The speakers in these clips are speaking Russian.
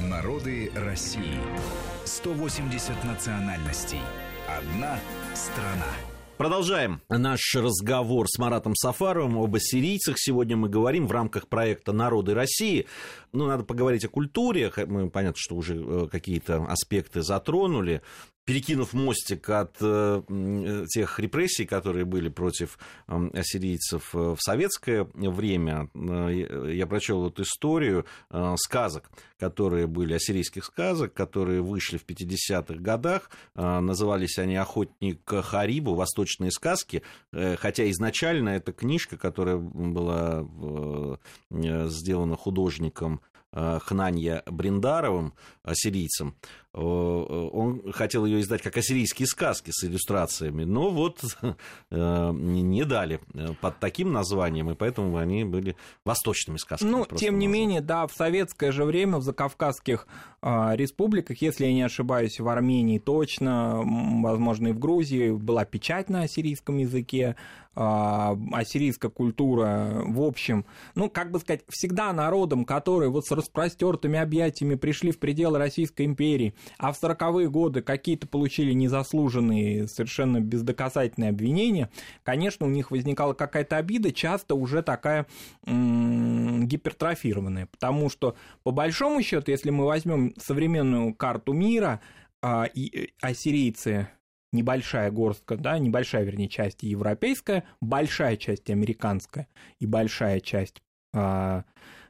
Народы России. 180 национальностей. Одна страна. Продолжаем наш разговор с Маратом Сафаровым об ассирийцах. Сегодня мы говорим в рамках проекта «Народы России». Ну, надо поговорить о культуре. Мы, понятно, что уже э, какие-то аспекты затронули перекинув мостик от э, тех репрессий, которые были против э, ассирийцев э, в советское время, э, я прочел вот историю э, сказок, которые были, ассирийских сказок, которые вышли в 50-х годах. Э, назывались они «Охотник Харибу», «Восточные сказки», э, хотя изначально эта книжка, которая была э, сделана художником Э, Хнанья Бриндаровым, ассирийцем. Э, он хотел ее издать как ассирийские сказки с иллюстрациями, но вот э, не дали под таким названием, и поэтому они были восточными сказками. Ну, тем не менее, да, в советское же время в закавказских республиках, если я не ошибаюсь, в Армении точно, возможно, и в Грузии была печать на ассирийском языке, а, ассирийская культура, в общем, ну, как бы сказать, всегда народом, который вот с распростертыми объятиями пришли в пределы Российской империи, а в 40-е годы какие-то получили незаслуженные, совершенно бездоказательные обвинения, конечно, у них возникала какая-то обида, часто уже такая м- гипертрофированная, потому что, по большому счету, если мы возьмем современную карту мира, а, и э, ассирийцы небольшая горстка, да, небольшая, вернее, часть европейская, большая часть американская и большая часть э,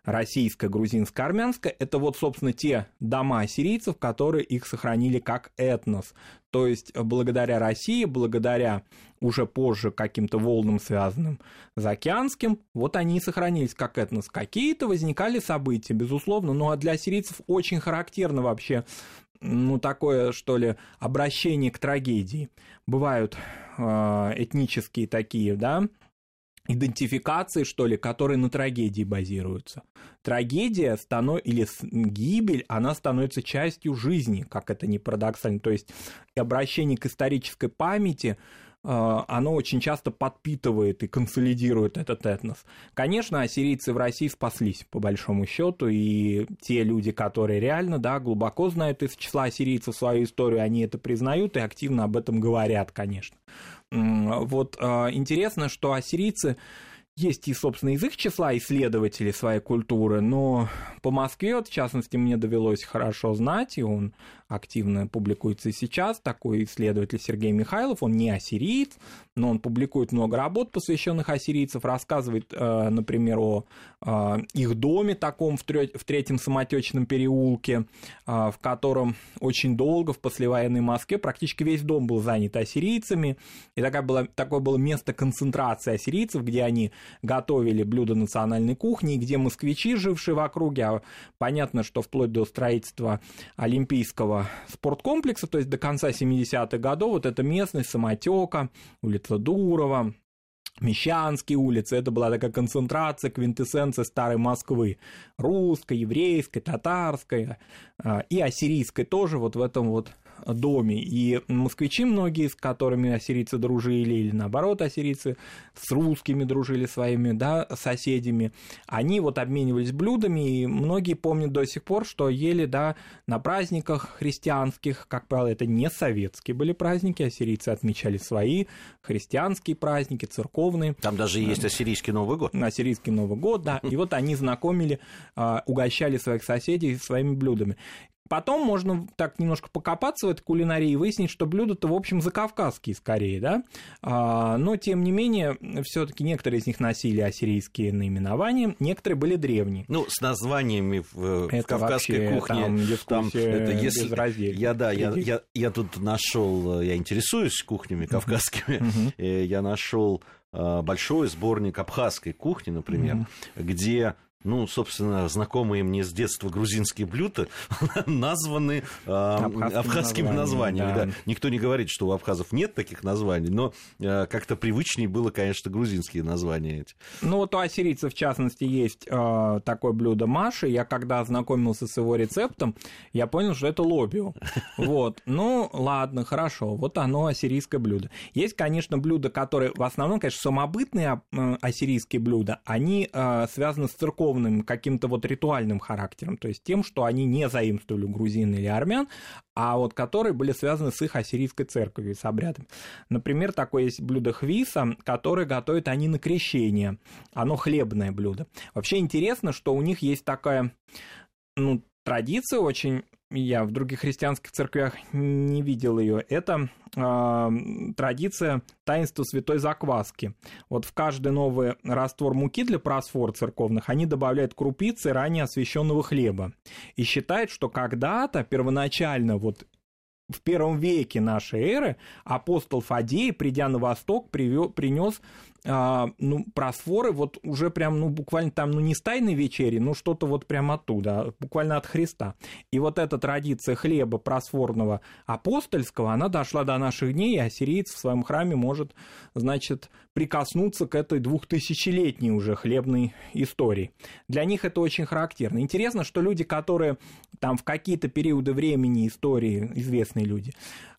российская, грузинская, армянская, это вот, собственно, те дома ассирийцев, которые их сохранили как этнос. То есть, благодаря России, благодаря уже позже каким-то волнам, связанным с океанским, вот они и сохранились как этнос. Какие-то возникали события, безусловно, ну а для ассирийцев очень характерно вообще ну, такое, что ли, обращение к трагедии. Бывают э, этнические такие, да, идентификации, что ли, которые на трагедии базируются. Трагедия станов... или гибель, она становится частью жизни, как это не парадоксально. То есть обращение к исторической памяти оно очень часто подпитывает и консолидирует этот этнос. Конечно, ассирийцы в России спаслись, по большому счету, и те люди, которые реально, да, глубоко знают из числа ассирийцев свою историю, они это признают и активно об этом говорят, конечно. Вот э, интересно, что ассирийцы есть и, собственно, из их числа исследователи своей культуры, но по Москве, вот, в частности, мне довелось хорошо знать, и он активно публикуется и сейчас, такой исследователь Сергей Михайлов, он не ассириец, но он публикует много работ, посвященных ассирийцев, рассказывает, э, например, о э, их доме таком в третьем самотечном переулке, э, в котором очень долго в послевоенной Москве практически весь дом был занят ассирийцами, и такое было, такое было место концентрации ассирийцев, где они готовили блюда национальной кухни, где москвичи, жившие в округе, а понятно, что вплоть до строительства Олимпийского спорткомплекса, то есть до конца 70-х годов, вот эта местность, Самотека, улица Дурова, Мещанские улицы, это была такая концентрация, квинтэссенция старой Москвы, русской, еврейской, татарской а, и ассирийской тоже вот в этом вот доме. И москвичи многие, с которыми ассирийцы дружили, или наоборот ассирийцы с русскими дружили своими да, соседями, они вот обменивались блюдами, и многие помнят до сих пор, что ели да, на праздниках христианских, как правило, это не советские были праздники, ассирийцы отмечали свои христианские праздники, церковные. Там даже есть ассирийский Новый год. Ассирийский Новый год, да. И вот они знакомили, а, угощали своих соседей своими блюдами. Потом можно так немножко покопаться в этой кулинарии и выяснить, что блюда-то, в общем, закавказские скорее, да, а, но, тем не менее, все таки некоторые из них носили ассирийские наименования, некоторые были древние. Ну, с названиями в, это в кавказской кухне. Там, там это если... Я, да, я, я, я тут нашел, я интересуюсь кухнями кавказскими, я нашел а, большой сборник абхазской кухни, например, где ну, собственно, знакомые мне с детства грузинские блюда названы э, абхазскими названиями. Да. Да. Никто не говорит, что у абхазов нет таких названий, но э, как-то привычнее было, конечно, грузинские названия эти. Ну, вот у ассирийцев, в частности, есть э, такое блюдо маши. Я когда ознакомился с его рецептом, я понял, что это лобио. Вот. Ну, ладно, хорошо. Вот оно, ассирийское блюдо. Есть, конечно, блюда, которые в основном, конечно, самобытные ассирийские блюда, они э, связаны с церковью церковным, каким-то вот ритуальным характером, то есть тем, что они не заимствовали у грузин или армян, а вот которые были связаны с их ассирийской церковью, с обрядом. Например, такое есть блюдо хвиса, которое готовят они на крещение. Оно хлебное блюдо. Вообще интересно, что у них есть такая ну, традиция очень я в других христианских церквях не видел ее, это э, традиция таинства святой закваски. Вот в каждый новый раствор муки для просфор церковных они добавляют крупицы ранее освященного хлеба. И считают, что когда-то первоначально вот в первом веке нашей эры апостол Фадей, придя на восток, привел, принес а, ну, просфоры вот уже прям, ну, буквально там, ну, не с тайной вечери, но что-то вот прям оттуда, буквально от Христа. И вот эта традиция хлеба просфорного апостольского, она дошла до наших дней, и ассириец в своем храме может, значит, прикоснуться к этой двухтысячелетней уже хлебной истории. Для них это очень характерно. Интересно, что люди, которые там в какие-то периоды времени истории, известные люди,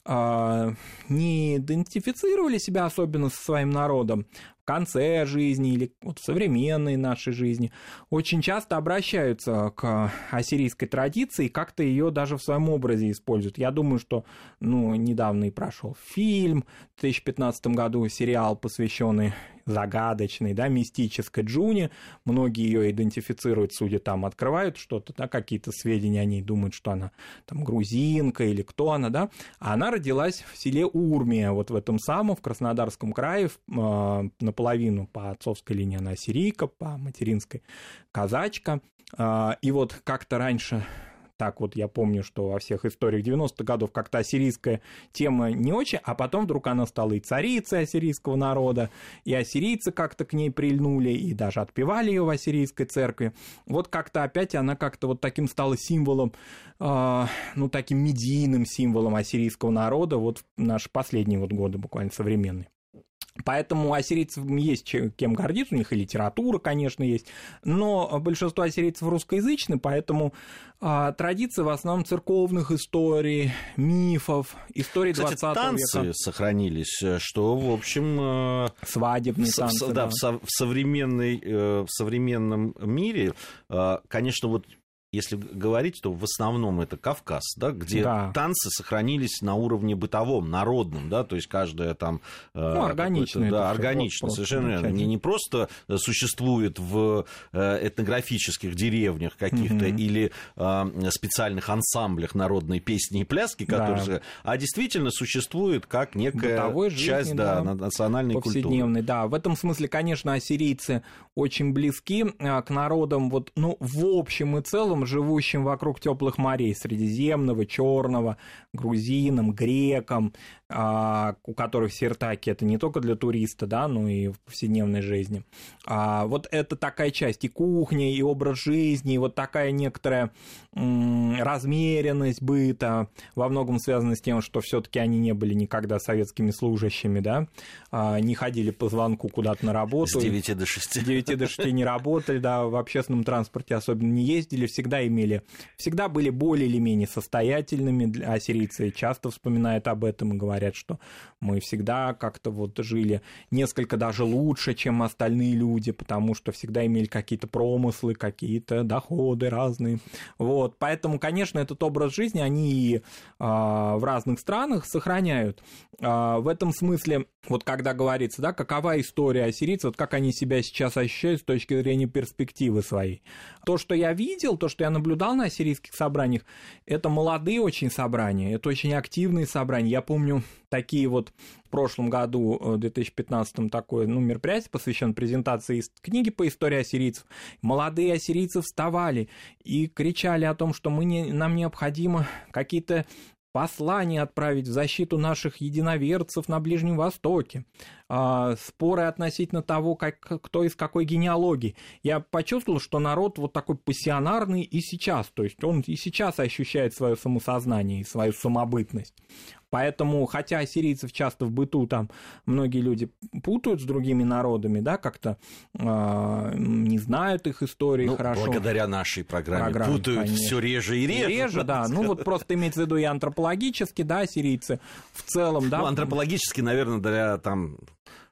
а, не идентифицировали себя особенно со своим народом конце жизни или вот в современной нашей жизни, очень часто обращаются к ассирийской традиции как-то ее даже в своем образе используют. Я думаю, что ну, недавно и прошел фильм в 2015 году, сериал, посвященный загадочной, да, мистической Джуни. Многие ее идентифицируют, судя там, открывают что-то, да, какие-то сведения о ней, думают, что она там грузинка или кто она, да. А она родилась в селе Урмия, вот в этом самом, в Краснодарском крае, э, наполовину по отцовской линии она сирийка, по материнской казачка. Э, и вот как-то раньше так вот я помню, что во всех историях 90-х годов как-то ассирийская тема не очень, а потом вдруг она стала и царицей ассирийского народа, и ассирийцы как-то к ней прильнули, и даже отпевали ее в ассирийской церкви. Вот как-то опять она как-то вот таким стала символом, э, ну, таким медийным символом ассирийского народа, вот в наши последние вот годы буквально современные. Поэтому ассирийцев есть кем гордиться, у них и литература, конечно, есть, но большинство ассирийцев русскоязычны, поэтому а, традиции в основном церковных историй, мифов, историй Кстати, 20 танцы века. сохранились, что, в общем... Э, Свадебные танцы, да. да. В, со, в, современной, э, в современном мире, э, конечно, вот если говорить, то в основном это Кавказ, да, где да. танцы сохранились на уровне бытовом, народном, да, то есть каждая там... Э, ну, органично. Да, органично, совершенно верно. Не, не просто существует в э, этнографических деревнях каких-то угу. или э, специальных ансамблях народной песни и пляски, которые... Да. А действительно существует как некая Бытовой часть жизни, да, да, национальной культуры. да. В этом смысле, конечно, ассирийцы очень близки к народам, вот, ну, в общем и целом, народом, живущим вокруг теплых морей, Средиземного, Черного, грузинам, грекам, а, у которых сертаки это не только для туриста, да, но и в повседневной жизни. А, вот это такая часть и кухня, и образ жизни, и вот такая некоторая размеренность быта, во многом связана с тем, что все-таки они не были никогда советскими служащими, да, а, не ходили по звонку куда-то на работу. С 9 до 6. С 9 до 6 не работали, да, в общественном транспорте особенно не ездили, всегда имели, всегда были более или менее состоятельными, а сирийцы часто вспоминают об этом и говорят, что мы всегда как-то вот жили несколько даже лучше, чем остальные люди, потому что всегда имели какие-то промыслы, какие-то доходы разные. Вот, поэтому, конечно, этот образ жизни они и а, в разных странах сохраняют. А, в этом смысле, вот когда говорится, да, какова история ассирийцев, вот как они себя сейчас ощущают с точки зрения перспективы своей. То, что я видел, то, что я наблюдал на ассирийских собраниях, это молодые очень собрания, это очень активные собрания. Я помню такие вот в прошлом году, в 2015 такое ну, мероприятие, посвященное презентации книги по истории ассирийцев. Молодые ассирийцы вставали и кричали о том, что мы не, нам необходимо какие-то послание отправить в защиту наших единоверцев на Ближнем Востоке, а, споры относительно того, как, кто из какой генеалогии. Я почувствовал, что народ вот такой пассионарный и сейчас, то есть он и сейчас ощущает свое самосознание и свою самобытность. Поэтому, хотя сирийцев часто в быту там многие люди путают с другими народами, да, как-то э, не знают их истории ну, хорошо. Благодаря нашей программе, программе путают все реже и реже. Реже, да. Ну вот просто имеется в виду и антропологически, да, сирийцы в целом, да. Ну, антропологически, наверное, для там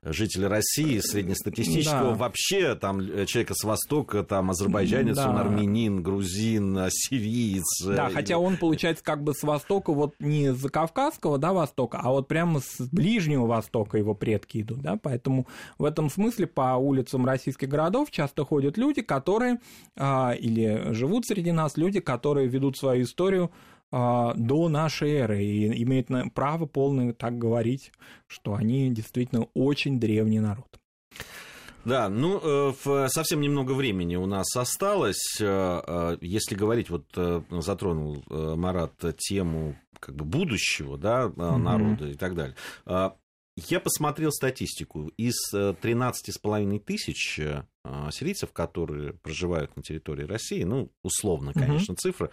жителя России, среднестатистического, да. вообще там человека с Востока, там азербайджанец, да. он армянин, грузин, сириец. Да, хотя он, получается, как бы с Востока, вот не с Кавказского, да, Востока, а вот прямо с Ближнего Востока его предки идут, да, поэтому в этом смысле по улицам российских городов часто ходят люди, которые, а, или живут среди нас люди, которые ведут свою историю до нашей эры и имеют право полное так говорить, что они действительно очень древний народ. Да, ну, э, совсем немного времени у нас осталось. Э, э, если говорить, вот затронул Марат тему как бы будущего, да, народа mm-hmm. и так далее. Я посмотрел статистику. Из 13,5 тысяч сирийцев, которые проживают на территории России, ну, условно, конечно, угу. цифра,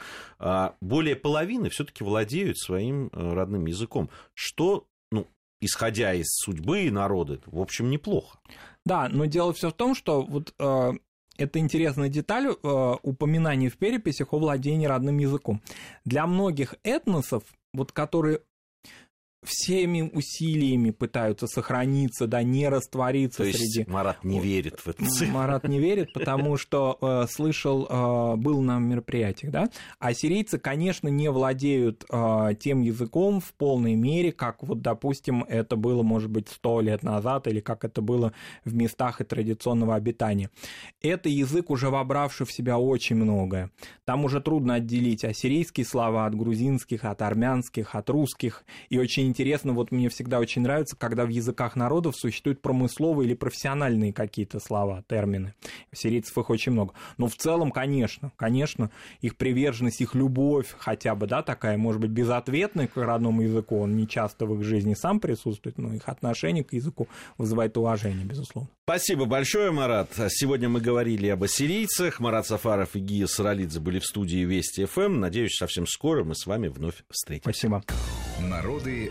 более половины все-таки владеют своим родным языком, что, ну, исходя из судьбы народа, в общем, неплохо. Да, но дело все в том, что вот э, это интересная деталь э, упоминания в переписях о владении родным языком. Для многих этносов, вот которые всеми усилиями пытаются сохраниться, да, не раствориться То есть среди... Марат не верит в это. Марат не верит, потому что э, слышал, э, был на мероприятиях, да, а сирийцы, конечно, не владеют э, тем языком в полной мере, как вот, допустим, это было, может быть, сто лет назад, или как это было в местах и традиционного обитания. Это язык, уже вобравший в себя очень многое. Там уже трудно отделить ассирийские слова от грузинских, от армянских, от русских, и очень интересно, вот мне всегда очень нравится, когда в языках народов существуют промысловые или профессиональные какие-то слова, термины. Сирийцев их очень много. Но в целом, конечно, конечно, их приверженность, их любовь хотя бы, да, такая, может быть, безответная к родному языку, он не часто в их жизни сам присутствует, но их отношение к языку вызывает уважение, безусловно. Спасибо большое, Марат. Сегодня мы говорили об ассирийцах. Марат Сафаров и Гия Саралидзе были в студии Вести ФМ. Надеюсь, совсем скоро мы с вами вновь встретимся. Спасибо. Народы